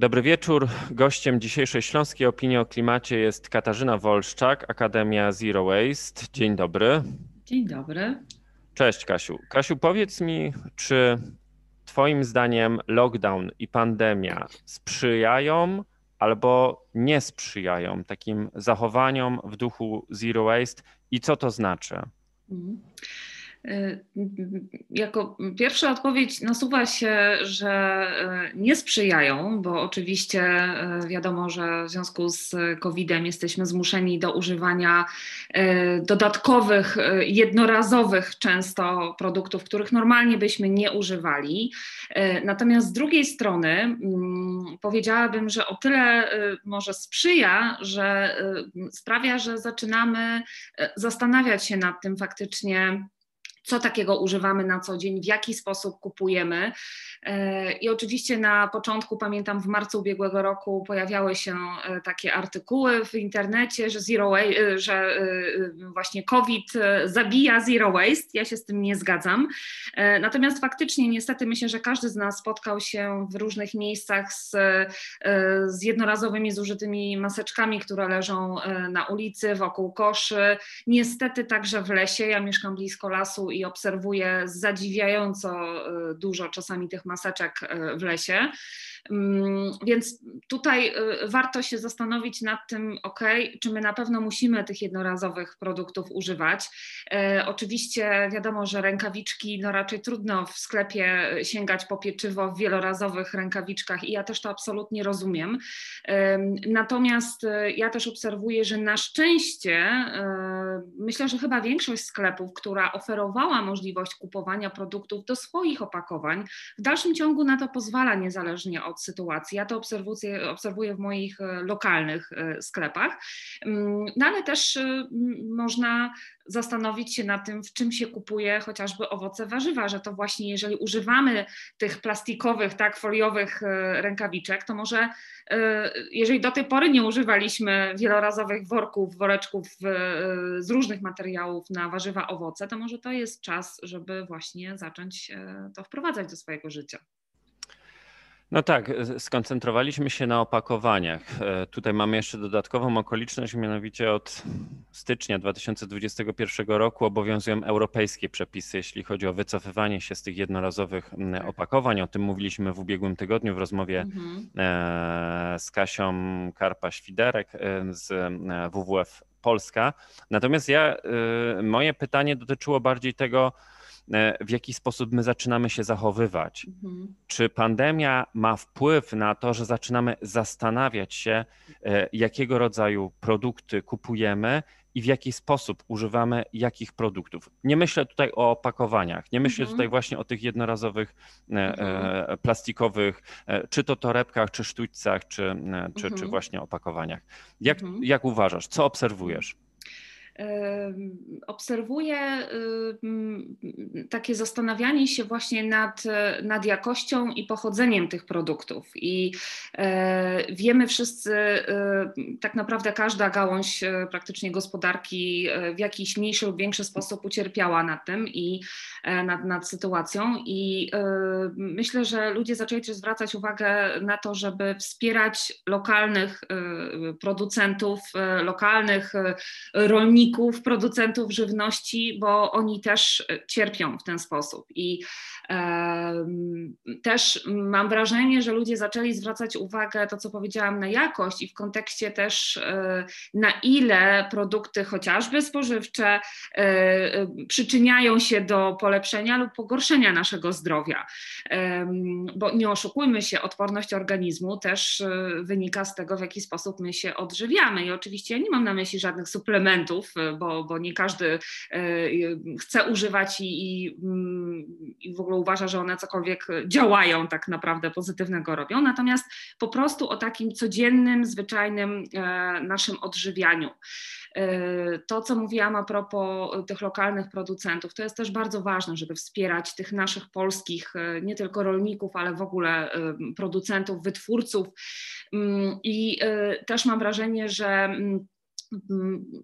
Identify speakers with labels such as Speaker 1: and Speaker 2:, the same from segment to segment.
Speaker 1: Dobry wieczór. Gościem dzisiejszej Śląskiej Opinii o Klimacie jest Katarzyna Wolszczak, Akademia Zero Waste. Dzień dobry.
Speaker 2: Dzień dobry.
Speaker 1: Cześć Kasiu. Kasiu, powiedz mi, czy Twoim zdaniem lockdown i pandemia sprzyjają albo nie sprzyjają takim zachowaniom w duchu Zero Waste i co to znaczy? Mhm.
Speaker 2: Jako pierwsza odpowiedź nasuwa się, że y, nie sprzyjają, bo oczywiście y, wiadomo, że w związku z COVID-em jesteśmy zmuszeni do używania dodatkowych, jednorazowych często produktów, których normalnie byśmy nie używali. Natomiast z drugiej strony mm, powiedziałabym, że o tyle może sprzyja, że sprawia, że zaczynamy zastanawiać się nad tym faktycznie, co takiego używamy na co dzień, w jaki sposób kupujemy. E, I oczywiście na początku, pamiętam w marcu ubiegłego roku, pojawiały się e, takie artykuły w internecie, że, zero e, że właśnie COVID zabija zero waste. Ja się z tym nie zgadzam. Natomiast faktycznie, niestety, myślę, że każdy z nas spotkał się w różnych miejscach z, z jednorazowymi zużytymi maseczkami, które leżą na ulicy, wokół koszy. Niestety także w lesie. Ja mieszkam blisko lasu i obserwuję zadziwiająco dużo czasami tych maseczek e, w lesie. Mm, więc tutaj e, warto się zastanowić nad tym, ok, czy my na pewno musimy tych jednorazowych produktów używać. E, oczywiście wiadomo, że rękawiczki, no raczej trudno w sklepie sięgać po pieczywo w wielorazowych rękawiczkach i ja też to absolutnie rozumiem. Natomiast ja też obserwuję, że na szczęście myślę, że chyba większość sklepów, która oferowała możliwość kupowania produktów do swoich opakowań, w dalszym ciągu na to pozwala, niezależnie od sytuacji. Ja to obserwuję, obserwuję w moich e, lokalnych e, sklepach, mm, no ale też e, można zastanowić się nad tym, w czym się kupuje chociażby owoce, warzywa, że to właśnie jeżeli używamy tych plastikowych, tak, foliowych rękawiczek, to może jeżeli do tej pory nie używaliśmy wielorazowych worków, woreczków z różnych materiałów na warzywa, owoce, to może to jest czas, żeby właśnie zacząć to wprowadzać do swojego życia.
Speaker 1: No tak, skoncentrowaliśmy się na opakowaniach. E, tutaj mamy jeszcze dodatkową okoliczność, mianowicie od stycznia 2021 roku obowiązują europejskie przepisy, jeśli chodzi o wycofywanie się z tych jednorazowych tak. opakowań. O tym mówiliśmy w ubiegłym tygodniu w rozmowie mhm. E, z Kasią Karpa-Świderek e, z WWF Polska. Natomiast ja, moje pytanie dotyczyło bardziej tego, w jaki sposób my zaczynamy się zachowywać. Mhm. Czy pandemia ma wpływ na to, że zaczynamy zastanawiać się, e, jakiego rodzaju produkty kupujemy i w jaki sposób używamy jakich produktów. Nie myślę tutaj o opakowaniach, nie myślę mhm. tutaj właśnie o tych jednorazowych e, mhm. plastikowych, czy to torebkach, czy sztućcach, czy, czy, czy mhm. właśnie opakowaniach. Jak, mhm. jak uważasz, co obserwujesz?
Speaker 2: Obserwuję takie zastanawianie się właśnie nad, nad jakością i pochodzeniem tych produktów. I e, wiemy wszyscy, e, tak naprawdę każda gałąź e, praktycznie gospodarki w jakiś mniejszy lub większy sposób ucierpiała na tym i nad, nad sytuacją. I myślę, że ludzie zaczęli też zwracać uwagę na to, żeby wspierać lokalnych producentów, lokalnych rolników rolników, producentów żywności, bo oni też e, cierpią w ten sposób. I też mam wrażenie, że ludzie zaczęli zwracać uwagę, to co powiedziałam, na jakość i w kontekście też e, na ile produkty chociażby spożywcze e, przyczyniają się do polepszenia lub pogorszenia naszego zdrowia. Bo nie oszukujmy się, odporność organizmu też e, wynika z tego, w jaki sposób my się odżywiamy. I oczywiście ja nie mam na myśli żadnych suplementów, bo, bo nie każdy e, chce używać i, i, mm, i w ogóle uważa, że one cokolwiek działają tak naprawdę pozytywnego robią. Natomiast po prostu o takim codziennym, zwyczajnym e, naszym odżywianiu. E, to, co mówiłam a propos tych lokalnych producentów, to jest też bardzo ważne, żeby wspierać tych naszych polskich, nie tylko rolników, ale w ogóle producentów, wytwórców. Mm, I też mam wrażenie, że mm,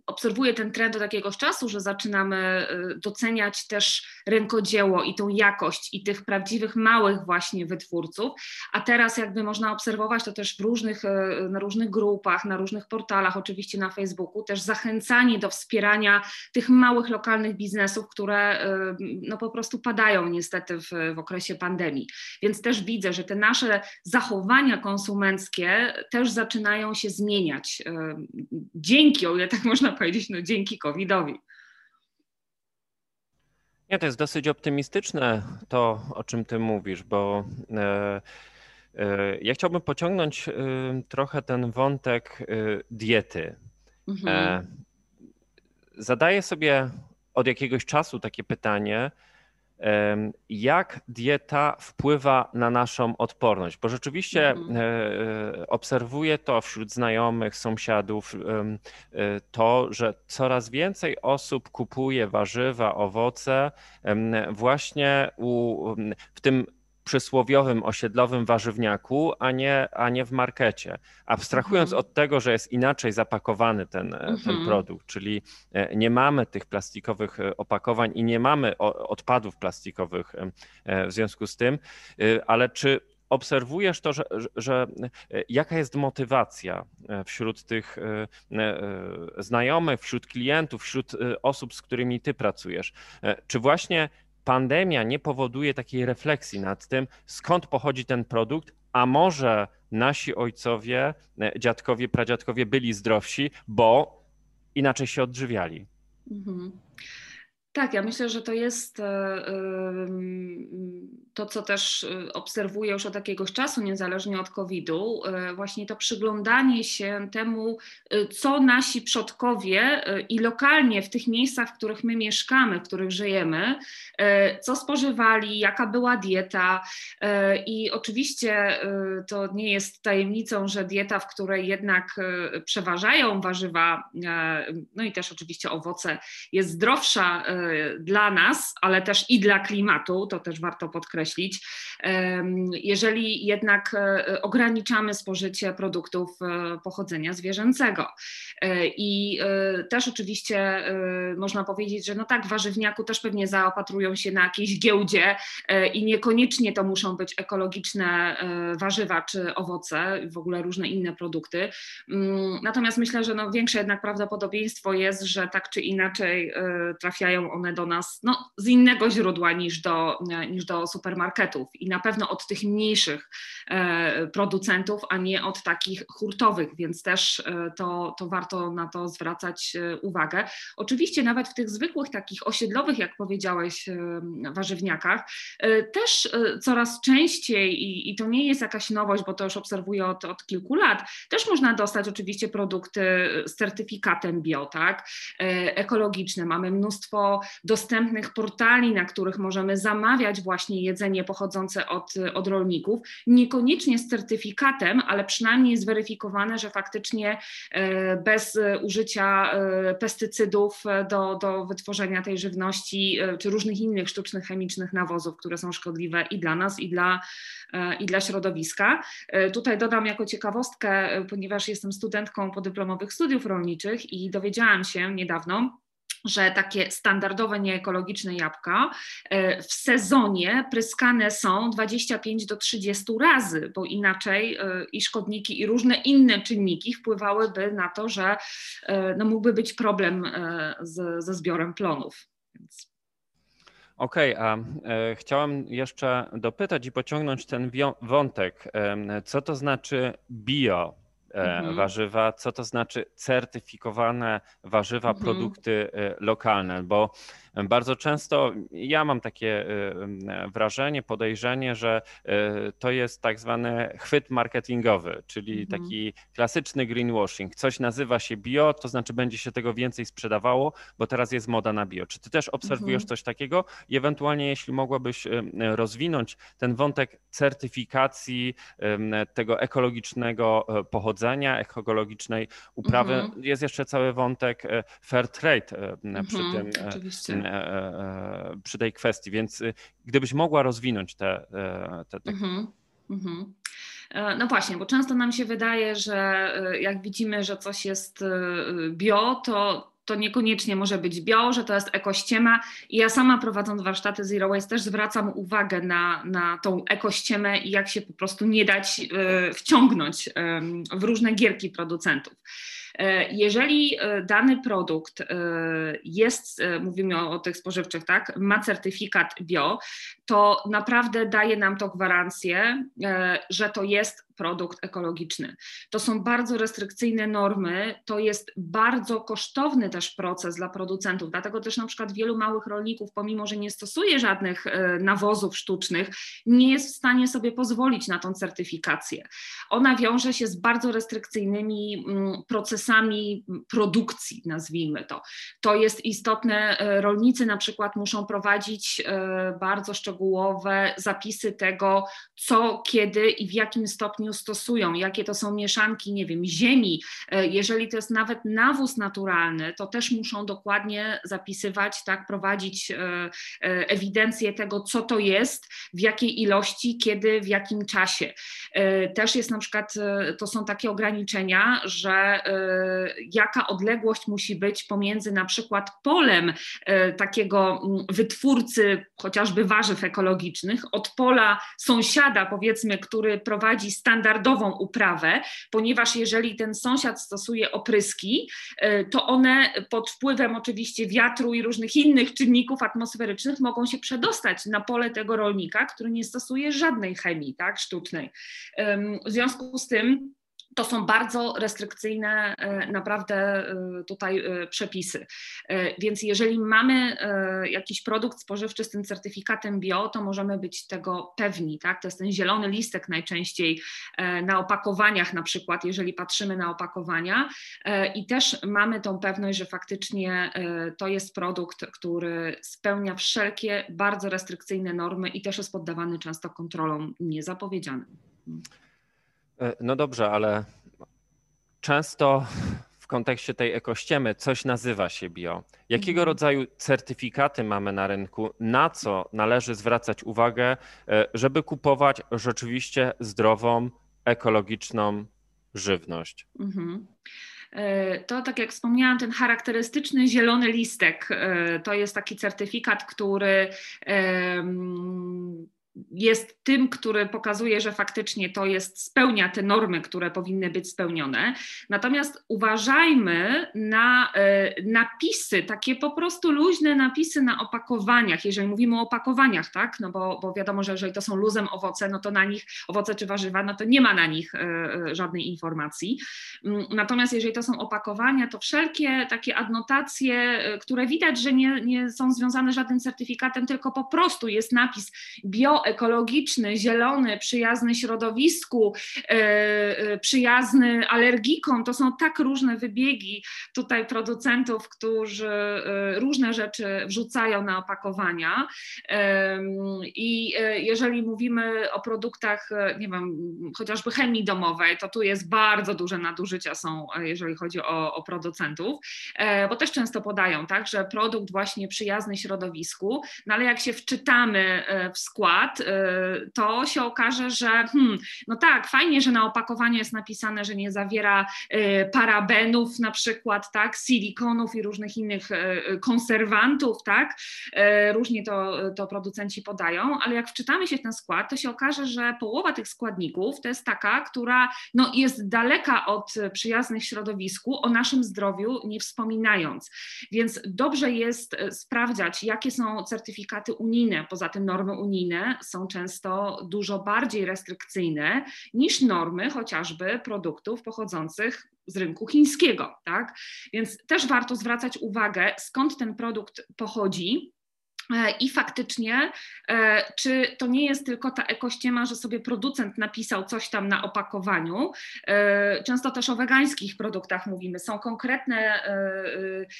Speaker 2: obserwuję ten trend od jakiegoś czasu, że zaczynamy doceniać też rękodzieło i tą jakość i tych prawdziwych małych właśnie wytwórców, a teraz jakby można obserwować to też w różnych, na różnych grupach, na różnych portalach, oczywiście na Facebooku, też zachęcanie do wspierania tych małych lokalnych biznesów, które no po prostu padają niestety w, w okresie pandemii. Więc też widzę, że te nasze zachowania konsumenckie też zaczynają się zmieniać dzięki, o ile tak można powiedzieć, no dzięki COVID-owi.
Speaker 1: Nie, to jest dosyć optymistyczne to, o czym ty mówisz, bo e, e, ja chciałbym pociągnąć e, trochę ten wątek diety. Mhm. Zadaję sobie od jakiegoś czasu takie pytanie, jak dieta wpływa na naszą odporność, bo rzeczywiście mhm. E, obserwuję to wśród znajomych, sąsiadów, e, to, że coraz więcej osób kupuje warzywa, owoce właśnie u, w tym przysłowiowym osiedlowym warzywniaku, a nie, a nie w markecie. Abstrahując mhm. od tego, że jest inaczej zapakowany ten, e, mhm. ten produkt, czyli e, nie mamy tych plastikowych e, opakowań i nie mamy odpadów plastikowych w związku z tym, ale czy obserwujesz to, że, że, jaka jest motywacja wśród tych znajomych, wśród klientów, wśród osób, z którymi ty pracujesz? Czy właśnie pandemia nie powoduje takiej refleksji nad tym, skąd pochodzi ten produkt, a może nasi ojcowie, e, dziadkowie, pradziadkowie byli zdrowsi, bo inaczej się odżywiali. Mhm.
Speaker 2: Tak, ja myślę, że to jest e, to, co też e, obserwuję już od jakiegoś czasu, niezależnie od COVID-u, e, właśnie to przyglądanie się temu, co nasi przodkowie i lokalnie w tych miejscach, w których my mieszkamy, w których żyjemy, co spożywali, jaka była dieta. I oczywiście to nie jest tajemnicą, że dieta, w której jednak przeważają warzywa, no i też oczywiście owoce, jest zdrowsza dla nas, ale też i dla klimatu, to też warto podkreślić, jeżeli jednak e, ograniczamy spożycie produktów e, pochodzenia zwierzęcego. E, I też oczywiście można powiedzieć, że no tak, warzywniaku też pewnie zaopatrują się na jakiejś giełdzie i niekoniecznie to muszą być ekologiczne warzywa czy owoce, w ogóle różne inne produkty. Mm, natomiast myślę, że no większe jednak prawdopodobieństwo jest, że tak czy inaczej trafiają one do nas no, z innego źródła niż do, niż do supermarketów i na pewno od tych mniejszych e, producentów, a nie od takich hurtowych, więc też e, to, to warto na to zwracać e, uwagę. Oczywiście nawet w tych zwykłych takich osiedlowych, jak powiedziałeś, warzywniakach, też coraz częściej i, i to nie jest jakaś nowość, bo to już obserwuję od, od kilku lat, też można dostać oczywiście produkty z certyfikatem bio, tak, ekologiczne. Mamy mnóstwo dostępnych portali, na których możemy zamawiać właśnie jedzenie pochodzące od, od rolników, niekoniecznie z certyfikatem, ale przynajmniej zweryfikowane, że faktycznie e, bez użycia e, pestycydów do, do wytworzenia tej żywności, e, czy różnych innych sztucznych, chemicznych nawozów, które są szkodliwe i dla nas, i dla, i dla środowiska. Tutaj dodam jako ciekawostkę, ponieważ jestem studentką podyplomowych studiów rolniczych i dowiedziałam się niedawno, że takie standardowe nieekologiczne jabłka e, w sezonie pryskane są 25 do 30 razy, bo inaczej e, i szkodniki, i różne inne czynniki wpływałyby na to, że e, no, mógłby być problem z, ze zbiorem plonów.
Speaker 1: Okej, okay, a e, chciałam jeszcze dopytać i pociągnąć ten wątek. E, co to znaczy bio? E, mhm. warzywa, co to znaczy certyfikowane warzywa, mhm. produkty e, lokalne, bo bardzo często ja mam takie wrażenie, podejrzenie, że to jest tak zwany chwyt marketingowy, czyli mhm. taki klasyczny greenwashing. Coś nazywa się bio, to znaczy będzie się tego więcej sprzedawało, bo teraz jest moda na bio. Czy ty też obserwujesz mhm. coś takiego? I ewentualnie, jeśli mogłabyś rozwinąć ten wątek certyfikacji tego ekologicznego e, pochodzenia, ekologicznej uprawy, mhm. jest jeszcze cały wątek e, fair trade przy mhm, tym oczywiście E, e, przy tej kwestii, więc y, gdybyś mogła rozwinąć te, e, te, te... Mhm, mhm.
Speaker 2: No właśnie, bo często nam się wydaje, że jak widzimy, że coś jest bio, to to niekoniecznie może być bio, że to jest ekościema. I ja sama prowadząc warsztaty Zero Waste też zwracam uwagę na, na tą ekościemę i jak się po prostu nie dać y, wciągnąć y, w różne gierki producentów. E, jeżeli e, dany produkt jest, mówimy o, o, tych spożywczych, tak, ma certyfikat bio, to naprawdę daje nam to gwarancję, że to jest produkt ekologiczny. To są bardzo restrykcyjne normy, to jest bardzo kosztowny też proces dla producentów, dlatego też na przykład wielu małych rolników, pomimo że nie stosuje żadnych e, nawozów sztucznych, nie jest w stanie sobie pozwolić na tą certyfikację. Ona wiąże się z bardzo restrykcyjnymi mm, procesami produkcji, nazwijmy to. To jest istotne, e, rolnicy na przykład muszą prowadzić e, bardzo szczegółowe zapisy tego, co, kiedy i w jakim stopniu stosują, jakie to są mieszanki, nie wiem, ziemi. Jeżeli to jest nawet nawóz naturalny, to też muszą dokładnie zapisywać, tak, prowadzić e, e, ewidencję tego, co to jest, w jakiej ilości, kiedy, w jakim czasie. Też jest na przykład, to są takie ograniczenia, że jaka odległość musi być pomiędzy na przykład polem takiego wytwórcy chociażby warzyw ekologicznych od pola sąsiada, powiedzmy, który prowadzi stan standardową uprawę, ponieważ jeżeli ten sąsiad stosuje opryski, e, to one pod wpływem oczywiście wiatru i różnych innych czynników atmosferycznych mogą się przedostać na pole tego rolnika, który nie stosuje żadnej chemii tak, sztucznej. W związku z tym to są bardzo restrykcyjne e, naprawdę e, tutaj e, przepisy. Więc jeżeli mamy jakiś produkt spożywczy z tym certyfikatem bio, to możemy być tego pewni. Tak? To jest ten zielony listek najczęściej na opakowaniach, na przykład, jeżeli patrzymy na opakowania, i też mamy tą pewność, że faktycznie to jest produkt, który spełnia wszelkie bardzo restrykcyjne normy i też jest poddawany często kontrolom niezapowiedzianym.
Speaker 1: E, no dobrze, ale często w kontekście tej ekościemy coś nazywa się bio. Jakiego mhm. rodzaju certyfikaty mamy na rynku? Na co należy zwracać uwagę, e, żeby kupować rzeczywiście zdrową, ekologiczną żywność? Mhm.
Speaker 2: E, to, tak jak wspomniałam, ten charakterystyczny zielony listek to jest taki certyfikat, który jest tym, który pokazuje, że faktycznie to jest, spełnia te normy, które powinny być spełnione. Natomiast uważajmy na e, napisy, takie po prostu luźne napisy na opakowaniach, jeżeli mówimy o opakowaniach, tak? No bo, bo wiadomo, że jeżeli to są luzem owoce, no to na nich, owoce czy warzywa, no to nie ma na nich e, e, żadnej informacji. Mm, natomiast jeżeli to są opakowania, to wszelkie takie adnotacje, które widać, że nie, nie są związane z żadnym certyfikatem, tylko po prostu jest napis bio ekologiczny, zielony, przyjazny środowisku, e, e, przyjazny alergikom. To są tak różne wybiegi tutaj producentów, którzy e, różne rzeczy wrzucają na opakowania. I jeżeli mówimy o produktach, nie wiem, chociażby chemii domowej, to tu jest bardzo duże nadużycia są, jeżeli chodzi o, o producentów, bo też często podają, tak, że produkt właśnie przyjazny środowisku, no ale jak się wczytamy w skład, Y, to się okaże, że hmm, no tak, fajnie, że na opakowaniu jest napisane, że nie zawiera y, parabenów na przykład, tak, silikonów i różnych innych y, konserwantów, tak, różnie to, to producenci podają, ale jak wczytamy się w ten skład, to się okaże, że połowa tych składników to jest taka, która no, jest daleka od przyjaznych środowisku, o naszym zdrowiu nie wspominając. Więc dobrze jest sprawdzać, jakie są certyfikaty unijne, poza tym normy unijne są często dużo bardziej restrykcyjne niż normy chociażby produktów pochodzących z rynku chińskiego. Tak? Więc też warto zwracać uwagę, skąd ten produkt pochodzi I faktycznie, e, czy to nie jest tylko ta ekościema, że sobie producent napisał coś tam na opakowaniu? E, często też o wegańskich produktach mówimy. Są konkretne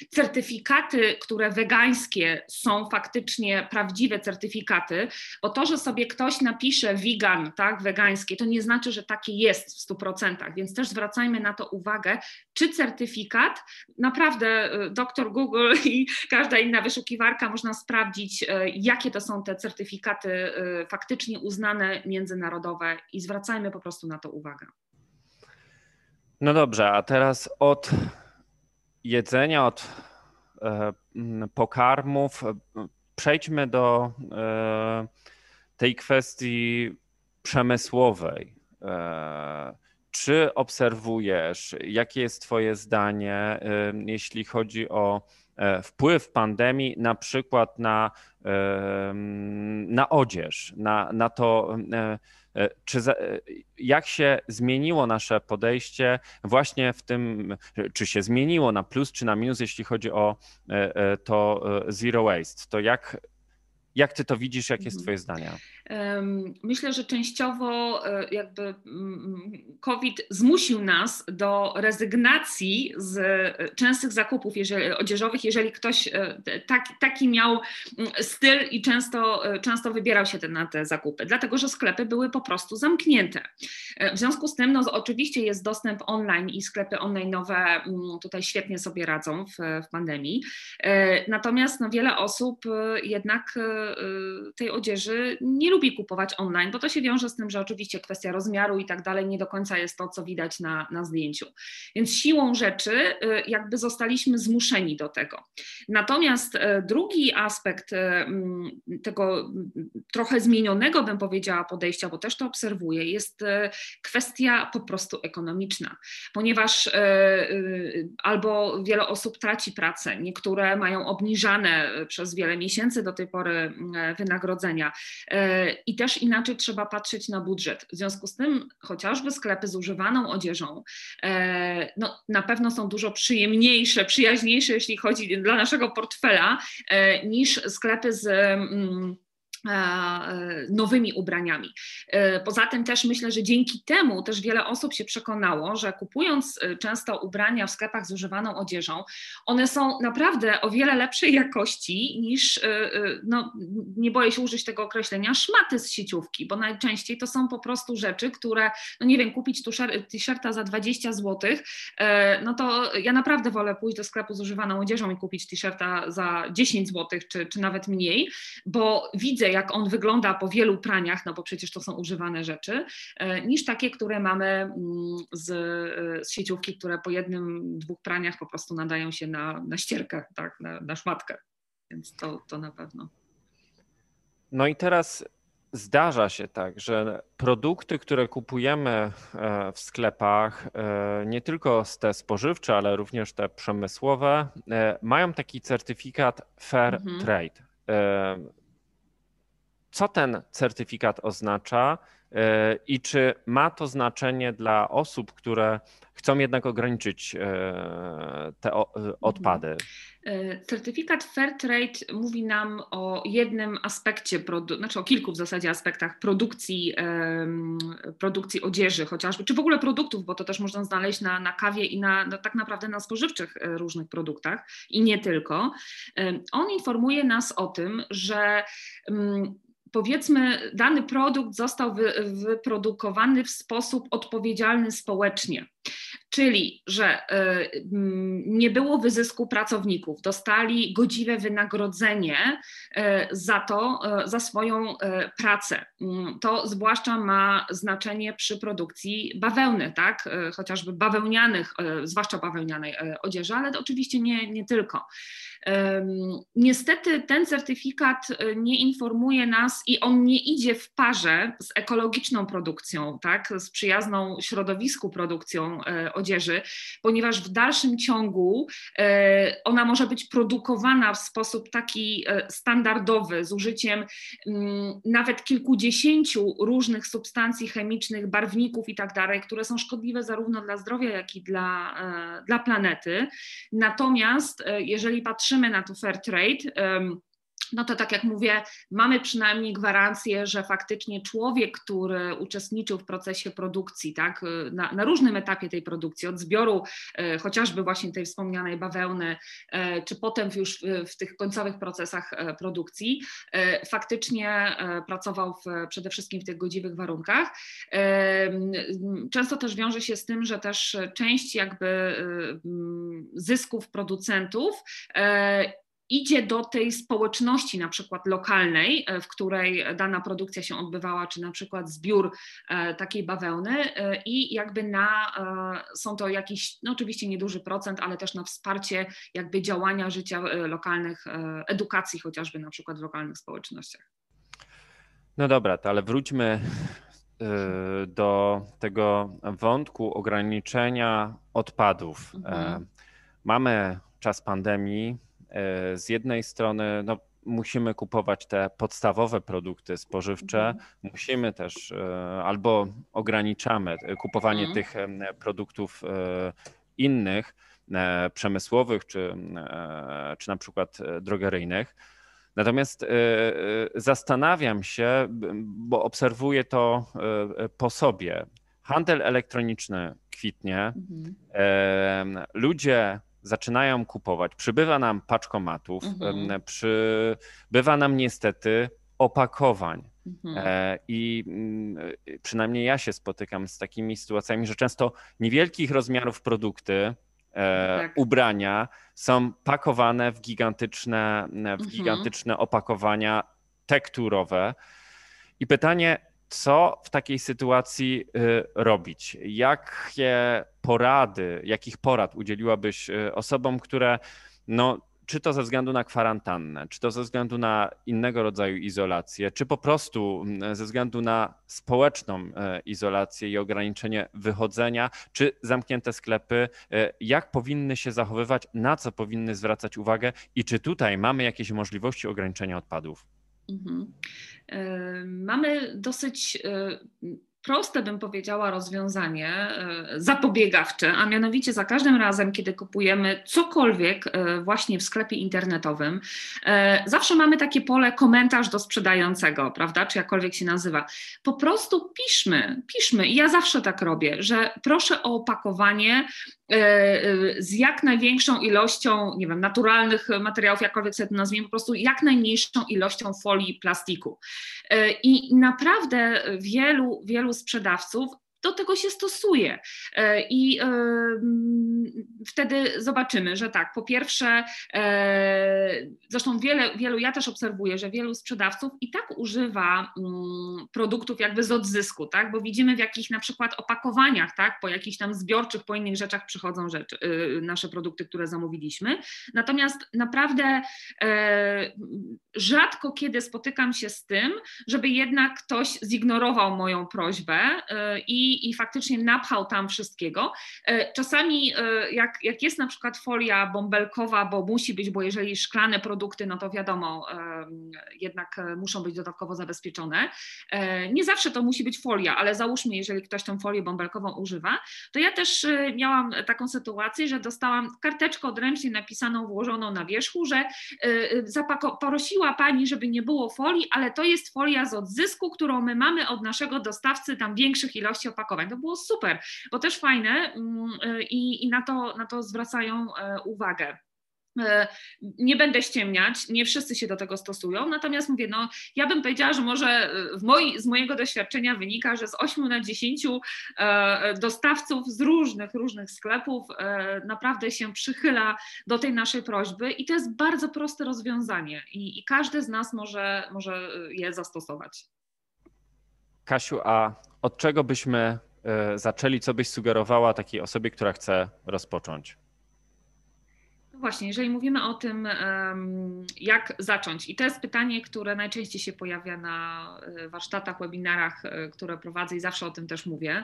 Speaker 2: certyfikaty, które wegańskie są faktycznie prawdziwe certyfikaty, bo to, że sobie ktoś napisze vegan, tak, wegańskie, to nie znaczy, że takie jest w 100%, więc też zwracajmy na to uwagę, czy certyfikat, naprawdę doktor Google i każda inna wyszukiwarka można sprawdzić, sprawdzić, jakie to są te certyfikaty faktycznie uznane międzynarodowe i zwracajmy po prostu na to uwagę.
Speaker 1: No dobrze, a teraz od jedzenia, od e, pokarmów przejdźmy do e, tej kwestii przemysłowej. E, czy obserwujesz, jakie jest Twoje zdanie, jeśli chodzi o wpływ pandemii na przykład na, na odzież, na, na to, E, czy za, e, jak się zmieniło nasze podejście właśnie w tym, czy się zmieniło na plus czy na minus, jeśli chodzi o e, to zero waste? To jak, jak ty to widzisz, jakie jest mhm. twoje zdanie?
Speaker 2: Myślę, że częściowo e, jakby mm, mm, COVID zmusił nas do rezygnacji z e, częstych zakupów jeżeli, odzieżowych, jeżeli ktoś e, taki, taki miał mm, styl i często, często wybierał się na te zakupy, dlatego że sklepy były po prostu zamknięte. W związku z tym, no, oczywiście jest dostęp online i sklepy online nowe tutaj świetnie sobie radzą w, w pandemii. Natomiast no, wiele osób jednak tej odzieży nie lubi lubi kupować online, bo to się wiąże z tym, że oczywiście kwestia rozmiaru i tak dalej nie do końca jest to, co widać na, na zdjęciu. Więc siłą rzeczy y, jakby zostaliśmy zmuszeni do tego. Natomiast y, drugi aspekt y, mm, tego trochę zmienionego, bym powiedziała, podejścia, bo też to obserwuję, jest kwestia po prostu ekonomiczna, ponieważ albo wiele osób traci pracę, niektóre mają obniżane przez wiele miesięcy do tej pory wynagrodzenia i też inaczej trzeba patrzeć na budżet. W związku z tym chociażby sklepy z używaną odzieżą e, no, na pewno są dużo przyjemniejsze, przyjaźniejsze, jeśli chodzi dla naszego portfela, e, niż sklepy z mm, nowymi ubraniami. E, poza tym też myślę, że dzięki temu też wiele osób się przekonało, że kupując e, często ubrania w sklepach z używaną odzieżą, one są naprawdę o wiele lepszej jakości niż, no, nie boję się użyć tego określenia, szmaty z sieciówki, bo najczęściej to są po prostu rzeczy, które, no nie wiem, kupić t-shirta za 20 zł, no to ja naprawdę wolę pójść do sklepu z używaną odzieżą i kupić t-shirta za 10 zł, czy, czy nawet mniej, bo widzę, jak on wygląda po wielu praniach, no bo przecież to są używane rzeczy, e, niż takie, które mamy mm, z, e, z sieciówki, które po jednym, dwóch praniach po prostu nadają się na, na ścierkę, tak, na, na szmatkę. Więc to, to na pewno.
Speaker 1: No i teraz zdarza się tak, że produkty, które kupujemy e, w sklepach, nie tylko te spożywcze, ale również te przemysłowe, mają taki certyfikat Fair mhm. Trade co ten certyfikat oznacza e, i czy ma to znaczenie dla osób, które chcą jednak ograniczyć e, te e, odpady?
Speaker 2: Certyfikat Fairtrade mówi nam o jednym aspekcie, znaczy o kilku w zasadzie aspektach produkcji, produkcji odzieży chociażby, czy w ogóle produktów, bo to też można znaleźć na, na kawie i na, no, tak naprawdę na spożywczych różnych produktach i nie tylko. On informuje nas o tym, że mm, powiedzmy, dany produkt został wy, wyprodukowany w sposób odpowiedzialny społecznie. Czyli, że y, nie było wyzysku pracowników, dostali godziwe wynagrodzenie y, za to, y, za swoją pracę. Mm, to zwłaszcza ma znaczenie przy produkcji bawełny, tak? chociażby bawełnianych, zwłaszcza bawełnianej odzieży, ale oczywiście nie, nie tylko. Niestety ten certyfikat e, nie informuje nas i on nie idzie w parze z ekologiczną produkcją, tak, z przyjazną środowisku produkcją e, odzieży, ponieważ w dalszym ciągu e, ona może być produkowana w sposób taki standardowy, z użyciem mm, nawet kilkudziesięciu różnych substancji chemicznych, barwników i tak dalej, które są szkodliwe zarówno dla zdrowia, jak i dla, dla planety. Natomiast jeżeli patrzymy na to fair trade, no to tak jak mówię, mamy przynajmniej gwarancję, że faktycznie człowiek, który uczestniczył w procesie produkcji, tak, na, na różnym etapie tej produkcji, od zbioru e, chociażby właśnie tej wspomnianej bawełny, e, czy potem już w, w, tych końcowych procesach e, produkcji, e, faktycznie e, pracował w, przede wszystkim w tych godziwych warunkach. E, często też wiąże się z tym, że też część jakby zysków producentów idzie do tej społeczności, na przykład lokalnej, w której dana produkcja się odbywała, czy na przykład zbiór takiej bawełny i jakby na, są to jakiś, no oczywiście nieduży procent, ale też na wsparcie jakby działania życia lokalnych, edukacji chociażby na przykład w lokalnych społecznościach.
Speaker 1: No dobra, to ale wróćmy do tego wątku ograniczenia odpadów. Mhm. E, mamy czas pandemii. E, z jednej strony no, musimy kupować te podstawowe produkty spożywcze, mhm. musimy też e, albo ograniczamy kupowanie mhm. tych produktów innych, przemysłowych czy, czy na przykład drogeryjnych. Natomiast e, e, zastanawiam się, bo obserwuję to e, po sobie. Handel elektroniczny kwitnie, mhm. ludzie zaczynają kupować, przybywa nam paczkomatów, mhm. przybywa nam niestety opakowań. Mhm. I mm, przynajmniej ja się spotykam z takimi sytuacjami, że często niewielkich rozmiarów produkty, E, tak. ubrania są pakowane w gigantyczne, w mhm. gigantyczne opakowania tekturowe. I pytanie, co w takiej sytuacji y, robić? Jakie porady, jakich porad udzieliłabyś y, osobom, które no, czy to ze względu na kwarantannę, czy to ze względu na innego rodzaju izolację, czy po prostu mm, ze względu na społeczną e, izolację i ograniczenie wychodzenia, czy zamknięte sklepy, jak powinny się zachowywać, na co powinny zwracać uwagę i czy tutaj mamy jakieś możliwości ograniczenia odpadów? Mhm.
Speaker 2: E, mamy dosyć proste, bym powiedziała, rozwiązanie e, zapobiegawcze, a mianowicie za każdym razem, kiedy kupujemy cokolwiek e, właśnie w sklepie internetowym, e, zawsze mamy takie pole komentarz do sprzedającego, prawda, czy jakkolwiek się nazywa. Po prostu piszmy, piszmy i ja zawsze tak robię, że proszę o opakowanie z jak największą ilością, nie wiem, naturalnych materiałów, jakkolwiek sobie to nazwijmy, po prostu jak najmniejszą ilością folii plastiku. I naprawdę wielu, wielu sprzedawców do tego się stosuje. E, I e, wtedy zobaczymy, że tak, po pierwsze, e, zresztą wiele, wielu, ja też obserwuję, że wielu sprzedawców i tak używa mm, produktów jakby z odzysku, tak, bo widzimy w jakich na przykład opakowaniach, tak, po jakichś tam zbiorczych, po innych rzeczach przychodzą rzeczy, nasze produkty, które zamówiliśmy. Natomiast naprawdę rzadko kiedy spotykam się z tym, żeby jednak ktoś zignorował moją prośbę i i, faktycznie napchał tam wszystkiego. E, czasami e, jak, jak jest na przykład folia bąbelkowa, bo musi być, bo jeżeli szklane produkty, no to wiadomo, jednak muszą być dodatkowo zabezpieczone. E, nie zawsze to musi być folia, ale załóżmy, jeżeli ktoś tą folię bąbelkową używa, to ja też miałam taką sytuację, że dostałam karteczkę odręcznie napisaną, włożoną na wierzchu, że prosiła pani, żeby nie było folii, ale to jest folia z odzysku, którą my mamy od naszego dostawcy tam większych ilości opakowań. To było super, bo też fajne mm, y, i, i na, to, na to zwracają e, uwagę. E, nie będę ściemniać, nie wszyscy się do tego stosują, natomiast mówię, no ja bym powiedziała, że może e, moi, z mojego doświadczenia wynika, że z 8 na 10 dostawców z różnych, różnych sklepów naprawdę się przychyla do tej naszej prośby i to jest bardzo proste rozwiązanie i, i każdy z nas może, może je zastosować.
Speaker 1: Kasiu, a od czego byśmy e, zaczęli? Co byś sugerowała takiej osobie, która chce rozpocząć?
Speaker 2: No właśnie, jeżeli mówimy o tym, jak zacząć, i to jest pytanie, które najczęściej się pojawia na e, warsztatach, webinarach, e, które prowadzę i zawsze o tym też mówię.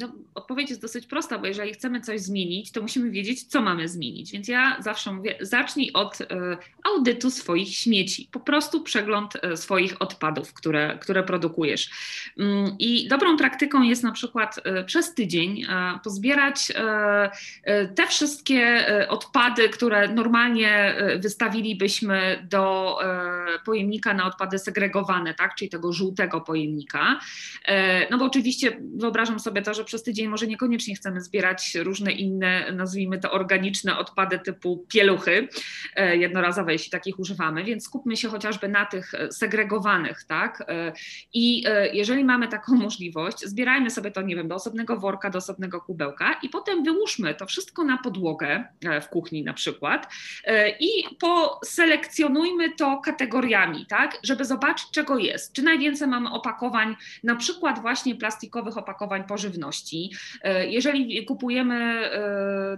Speaker 2: No, odpowiedź jest dosyć prosta, bo jeżeli chcemy coś zmienić, to musimy wiedzieć, co mamy zmienić. Więc ja zawsze mówię, zacznij od e, audytu swoich śmieci, po prostu przegląd swoich odpadów, które, które produkujesz. Mm, I dobrą praktyką jest na przykład przez tydzień pozbierać te wszystkie odpady, które normalnie e, wystawilibyśmy do e, pojemnika na odpady segregowane, tak, czyli tego żółtego pojemnika. No bo oczywiście wyobrażam sobie to, że przez tydzień może niekoniecznie chcemy zbierać różne inne, nazwijmy to organiczne odpady typu pieluchy jednorazowe, jeśli takich używamy, więc skupmy się chociażby na tych segregowanych, tak. I jeżeli mamy taką możliwość, zbierajmy sobie to, nie wiem, do osobnego worka, do osobnego kubełka i potem wyłóżmy to wszystko na podłogę w kuchni na przykład i poselekcjonujmy to kategoriami, tak, żeby zobaczyć czego jest. Czy najwięcej mamy opakowań, na przykład właśnie plastikowych opakowań pożywności. Jeżeli kupujemy,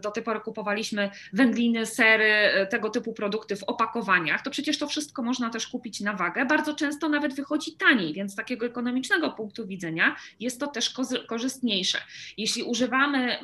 Speaker 2: do tej pory kupowaliśmy wędliny, sery, tego typu produkty w opakowaniach, to przecież to wszystko można też kupić na wagę. Bardzo często nawet wychodzi taniej, więc z takiego ekonomicznego punktu widzenia jest to też korzystniejsze. Jeśli używamy,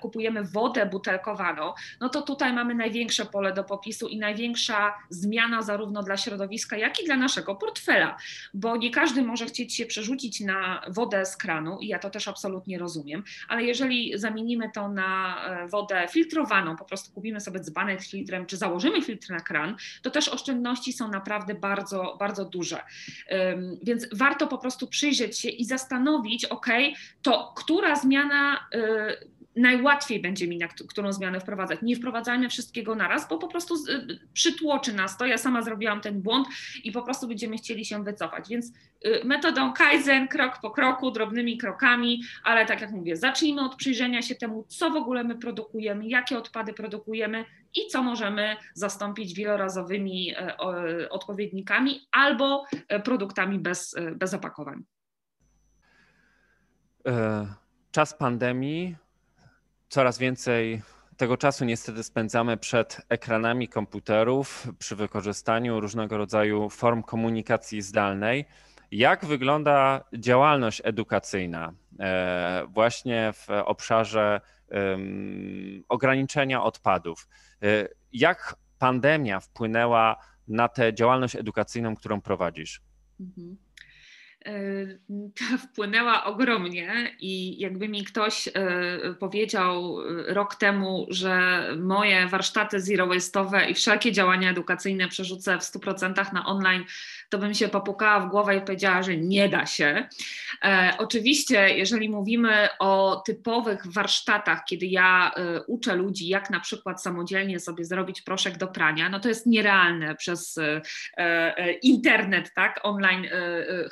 Speaker 2: kupujemy wodę butelkowaną, no to tutaj mamy największe pole do popisu i największa zmiana zarówno dla środowiska, jak i dla naszego portfela, bo nie każdy może chcieć się przerzucić na wodę z kranu i ja to też absolutnie rozumiem, ale jeżeli zamienimy to na e, wodę filtrowaną, po prostu kupimy sobie dzbanek z filtrem, czy założymy filtr na kran, to też oszczędności są naprawdę bardzo, bardzo duże. Więc warto po prostu przyjrzeć się i zastanowić, ok, to która zmiana y, najłatwiej będzie mi na którą zmianę wprowadzać. Nie wprowadzajmy wszystkiego naraz, bo po prostu y, przytłoczy nas to. Ja sama zrobiłam ten błąd i po prostu będziemy chcieli się wycofać. Więc y, metodą Kaizen, krok po kroku, drobnymi krokami, ale tak jak mówię, zacznijmy od przyjrzenia się temu, co w ogóle my produkujemy, jakie odpady produkujemy i co możemy zastąpić wielorazowymi e, odpowiednikami albo e, produktami bez, e, bez opakowań.
Speaker 1: Czas pandemii coraz więcej tego czasu niestety spędzamy przed ekranami komputerów przy wykorzystaniu różnego rodzaju form komunikacji zdalnej. Jak wygląda działalność edukacyjna e, właśnie w obszarze ograniczenia odpadów? E, jak pandemia wpłynęła na tę działalność edukacyjną, którą prowadzisz? Mhm.
Speaker 2: Ta wpłynęła ogromnie i jakby mi ktoś e, powiedział e, rok temu, że moje warsztaty zero waste'owe i wszelkie działania edukacyjne przerzucę w 100% na online, to bym się popukała w głowę i powiedziała, że nie da się. E, oczywiście, jeżeli mówimy o typowych warsztatach, kiedy ja uczę ludzi, jak na przykład samodzielnie sobie zrobić proszek do prania, no to jest nierealne przez internet, tak, online,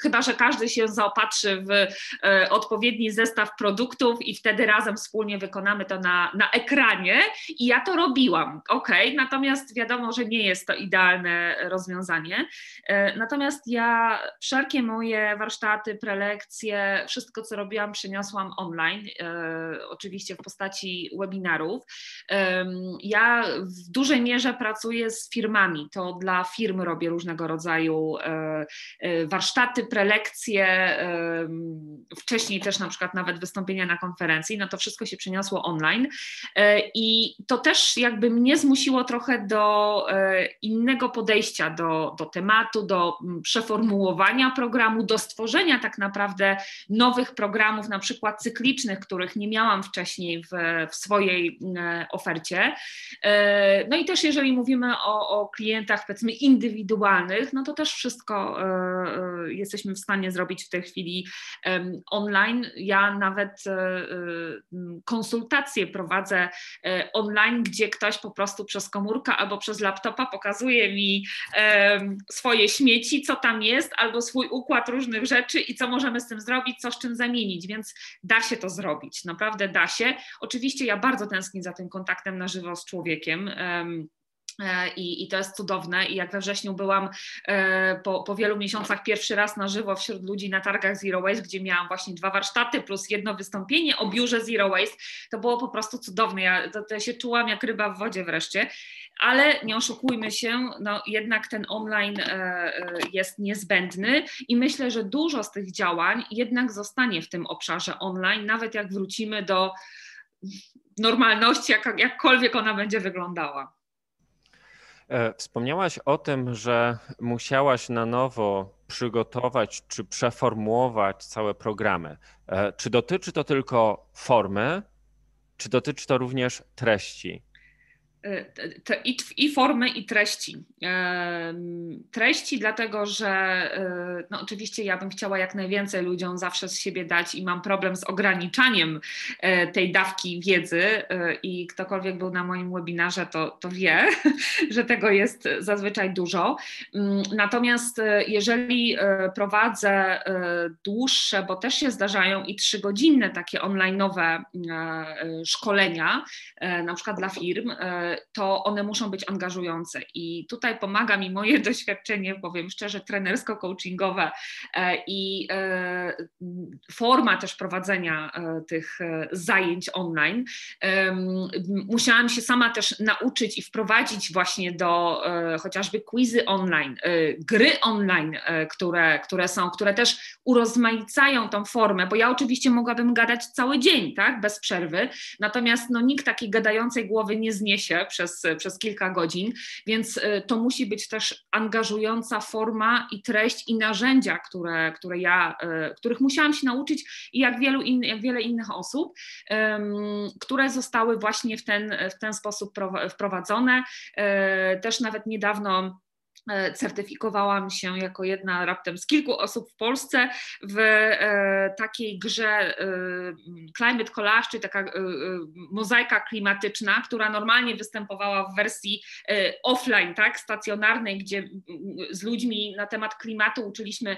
Speaker 2: chyba że każdy się zaopatrzy w e, odpowiedni zestaw produktów i wtedy razem wspólnie wykonamy to na, na ekranie. I ja to robiłam, ok, natomiast wiadomo, że nie jest to idealne rozwiązanie. E, natomiast ja wszelkie moje warsztaty, prelekcje, wszystko co robiłam, przeniosłam online, e, oczywiście w postaci webinarów. Ja w dużej mierze pracuję z firmami, to dla firm robię różnego rodzaju warsztaty, prelekcje, lekcje, wcześniej też na przykład nawet wystąpienia na konferencji, no to wszystko się przeniosło online e, i to też jakby mnie zmusiło trochę do e, innego podejścia do, do tematu, do przeformułowania programu, do stworzenia tak naprawdę nowych programów, na przykład cyklicznych, których nie miałam wcześniej w, w swojej ofercie. E, no i też jeżeli mówimy o, o klientach powiedzmy indywidualnych, no to też wszystko jesteśmy w stanie stanie zrobić w tej chwili online. Ja nawet e, konsultacje prowadzę e, online, gdzie ktoś po prostu przez komórkę albo przez laptopa pokazuje mi swoje śmieci, co tam jest, albo swój układ różnych rzeczy i co możemy z tym zrobić, co z czym zamienić, więc da się to zrobić, naprawdę da się. Oczywiście ja bardzo tęsknię za tym kontaktem na żywo z człowiekiem. E, I, I, to jest cudowne. I jak we wrześniu byłam e, po, po, wielu miesiącach pierwszy raz na żywo wśród ludzi na targach Zero Waste, gdzie miałam właśnie dwa warsztaty plus jedno wystąpienie o biurze Zero Waste, to było po prostu cudowne. Ja to, to się czułam jak ryba w wodzie wreszcie. Ale nie oszukujmy się, no jednak ten online e, jest niezbędny i myślę, że dużo z tych działań jednak zostanie w tym obszarze online, nawet jak wrócimy do normalności, jak, jakkolwiek ona będzie wyglądała.
Speaker 1: E, wspomniałaś o tym, że musiałaś na nowo przygotować czy przeformułować całe programy. E, czy dotyczy to tylko formy, czy dotyczy to również treści?
Speaker 2: Te, i, I formy, i treści. Treści, dlatego że no oczywiście ja bym chciała jak najwięcej ludziom zawsze z siebie dać i mam problem z ograniczaniem tej dawki wiedzy. I ktokolwiek był na moim webinarze, to, to wie, że tego jest zazwyczaj dużo. Mm, natomiast jeżeli prowadzę dłuższe, bo też się zdarzają i trzygodzinne takie online'owe szkolenia, na przykład dla firm, to one muszą być angażujące. I tutaj pomaga mi moje doświadczenie, powiem szczerze, trenersko-coachingowe e, i e, forma też prowadzenia e, tych zajęć online. Musiałam się sama też nauczyć i wprowadzić właśnie do chociażby quizy online, gry online, które, które są, które też urozmaicają tą formę, bo ja oczywiście mogłabym gadać cały dzień, tak, bez przerwy, natomiast no, nikt takiej gadającej głowy nie zniesie przez, przez kilka godzin, więc y, to musi być też angażująca forma i treść i narzędzia, które, które ja, y, których musiałam się nauczyć i jak, wielu in, jak wiele innych osób, które zostały właśnie w ten, w ten sposób wprowadzone. Y, też nawet niedawno E, certyfikowałam się jako jedna raptem z kilku osób w Polsce w e, takiej grze e, Climate Collage, czyli taka mozaika klimatyczna, która normalnie występowała w wersji offline, tak, stacjonarnej, gdzie z ludźmi na temat klimatu uczyliśmy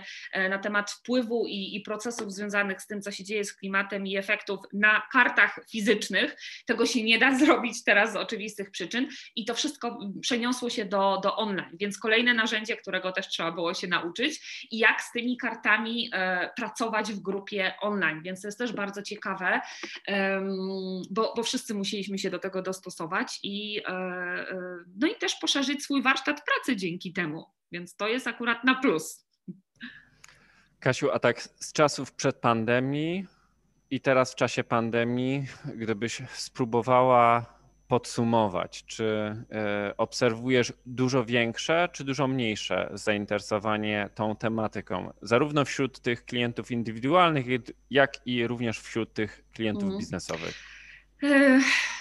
Speaker 2: na temat wpływu i, i procesów związanych z tym, co się dzieje z klimatem i efektów na kartach fizycznych. Tego się nie da zrobić teraz z oczywistych przyczyn i to wszystko przeniosło się do, do online, więc kolejny kolejne narzędzie, którego też trzeba było się nauczyć i jak z tymi kartami e, pracować w grupie online. Więc to jest też bardzo ciekawe, bo, bo wszyscy musieliśmy się do tego dostosować i, e, e, no i też poszerzyć swój warsztat pracy dzięki temu. Więc to jest akurat na plus.
Speaker 1: Kasiu, a tak z czasów przed pandemii i teraz w czasie pandemii, gdybyś spróbowała podsumować, czy e, obserwujesz dużo większe, czy dużo mniejsze zainteresowanie tą tematyką, zarówno wśród tych klientów indywidualnych, jak i również wśród tych klientów mhm. biznesowych?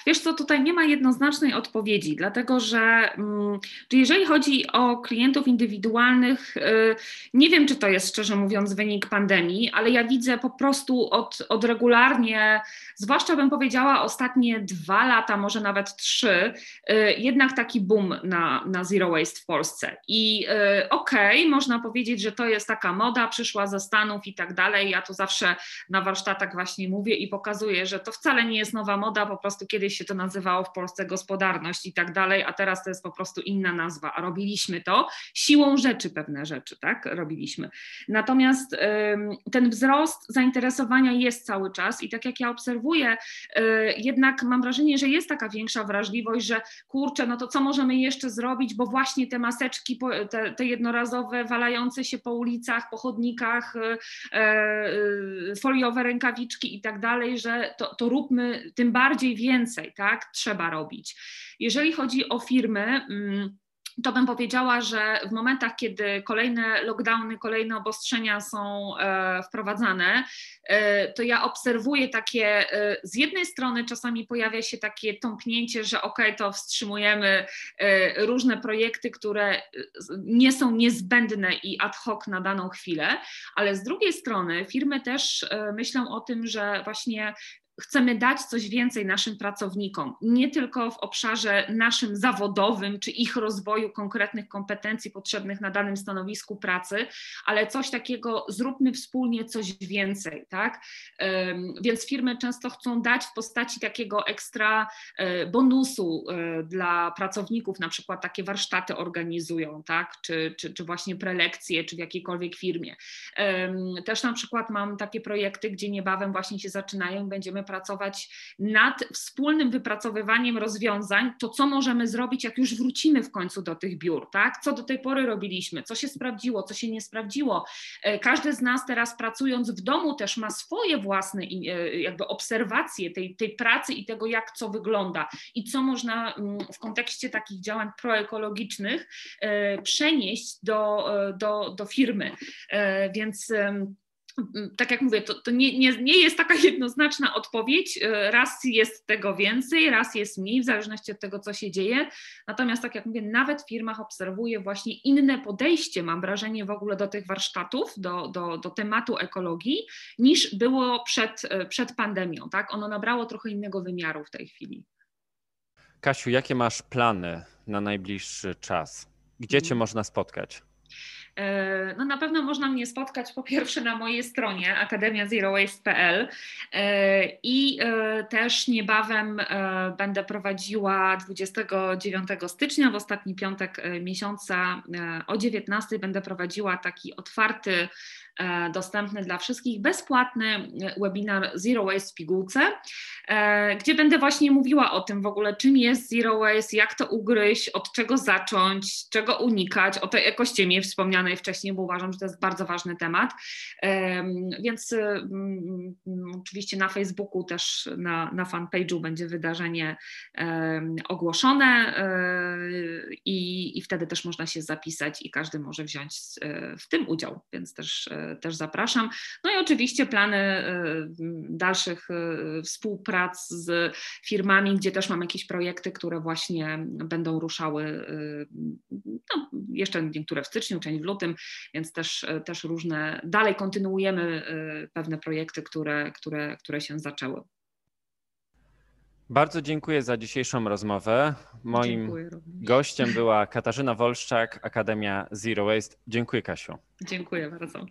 Speaker 2: Wiesz co, tutaj nie ma jednoznacznej odpowiedzi, dlatego że mm, jeżeli chodzi o klientów indywidualnych, y, nie wiem, czy to jest szczerze mówiąc wynik pandemii, ale ja widzę po prostu od, od regularnie, zwłaszcza bym powiedziała ostatnie dwa lata, może nawet trzy, y, jednak taki boom na, na zero waste w Polsce. I y, okej, okay, można powiedzieć, że to jest taka moda, przyszła ze Stanów i tak dalej. Ja to zawsze na warsztatach właśnie mówię i pokazuję, że to wcale nie jest nowa moda moda, po prostu kiedyś się to nazywało w Polsce gospodarność i tak dalej, a teraz to jest po prostu inna nazwa, a robiliśmy to siłą rzeczy pewne rzeczy, tak, robiliśmy. Natomiast ten wzrost zainteresowania jest cały czas i tak jak ja obserwuję, y, jednak mam wrażenie, że jest taka większa wrażliwość, że kurczę, no to co możemy jeszcze zrobić, bo właśnie te maseczki, te, te jednorazowe, walające się po ulicach, po chodnikach, y, y, foliowe rękawiczki i tak dalej, że to, to róbmy tym bardziej więcej, tak, trzeba robić. Jeżeli chodzi o firmy, mm, to bym powiedziała, że w momentach, kiedy kolejne lockdowny, kolejne obostrzenia są e, wprowadzane, e, to ja obserwuję takie, e, z jednej strony czasami pojawia się takie tąpnięcie, że ok, to wstrzymujemy różne projekty, które nie są niezbędne i ad hoc na daną chwilę, ale z drugiej strony firmy też myślą o tym, że właśnie chcemy dać coś więcej naszym pracownikom, nie tylko w obszarze naszym zawodowym czy ich rozwoju konkretnych kompetencji potrzebnych na danym stanowisku pracy, ale coś takiego, zróbmy wspólnie coś więcej, tak? Więc firmy często chcą dać w postaci takiego ekstra e, bonusu e, dla pracowników, na przykład takie warsztaty organizują, tak? Czy, czy, czy właśnie prelekcje, czy w jakiejkolwiek firmie. Też na przykład mam takie projekty, gdzie niebawem właśnie się zaczynają, będziemy pracować nad wspólnym wypracowywaniem rozwiązań, to co możemy zrobić, jak już wrócimy w końcu do tych biur, tak? Co do tej pory robiliśmy, co się sprawdziło, co się nie sprawdziło. E, każdy z nas teraz pracując w domu też ma swoje własne e, jakby obserwacje tej, tej pracy i tego, jak co wygląda i co można mm, w kontekście takich działań proekologicznych e, przenieść do, do, do firmy. Więc tak jak mówię, to, to nie, nie, nie jest taka jednoznaczna odpowiedź. Raz jest tego więcej, raz jest mniej, w zależności od tego, co się dzieje. Natomiast, tak jak mówię, nawet w firmach obserwuję właśnie inne podejście, mam wrażenie, w ogóle do tych warsztatów, do, do, do tematu ekologii, niż było przed, przed pandemią. Tak? Ono nabrało trochę innego wymiaru w tej chwili.
Speaker 1: Kasiu, jakie masz plany na najbliższy czas? Gdzie Cię mhm. można spotkać?
Speaker 2: E, no na pewno można mnie spotkać po pierwsze na mojej stronie akademiazerowaste.pl e, i e, też niebawem będę prowadziła 29 stycznia, w ostatni piątek miesiąca o 19 będę prowadziła taki otwarty dostępny dla wszystkich bezpłatny webinar Zero Waste w pigułce, e, gdzie będę właśnie mówiła o tym w ogóle, czym jest Zero Waste, jak to ugryźć, od czego zacząć, czego unikać, o tej ekościemie wspomnianej wcześniej, bo uważam, że to jest bardzo ważny temat. Więc mm, oczywiście na Facebooku też na, na fanpage'u będzie wydarzenie ogłoszone e, i, i wtedy też można się zapisać i każdy może wziąć w tym udział, więc też też zapraszam. No i oczywiście plany y, dalszych y, współprac z firmami, gdzie też mam jakieś projekty, które właśnie będą ruszały, y, no, jeszcze niektóre w styczniu, część w lutym, więc też, też różne, dalej kontynuujemy pewne projekty, które, które, które się zaczęły.
Speaker 1: Bardzo dziękuję za dzisiejszą rozmowę. Moim gościem była Katarzyna Wolszczak, Akademia Zero Waste. Dziękuję, Kasiu.
Speaker 2: Dziękuję bardzo.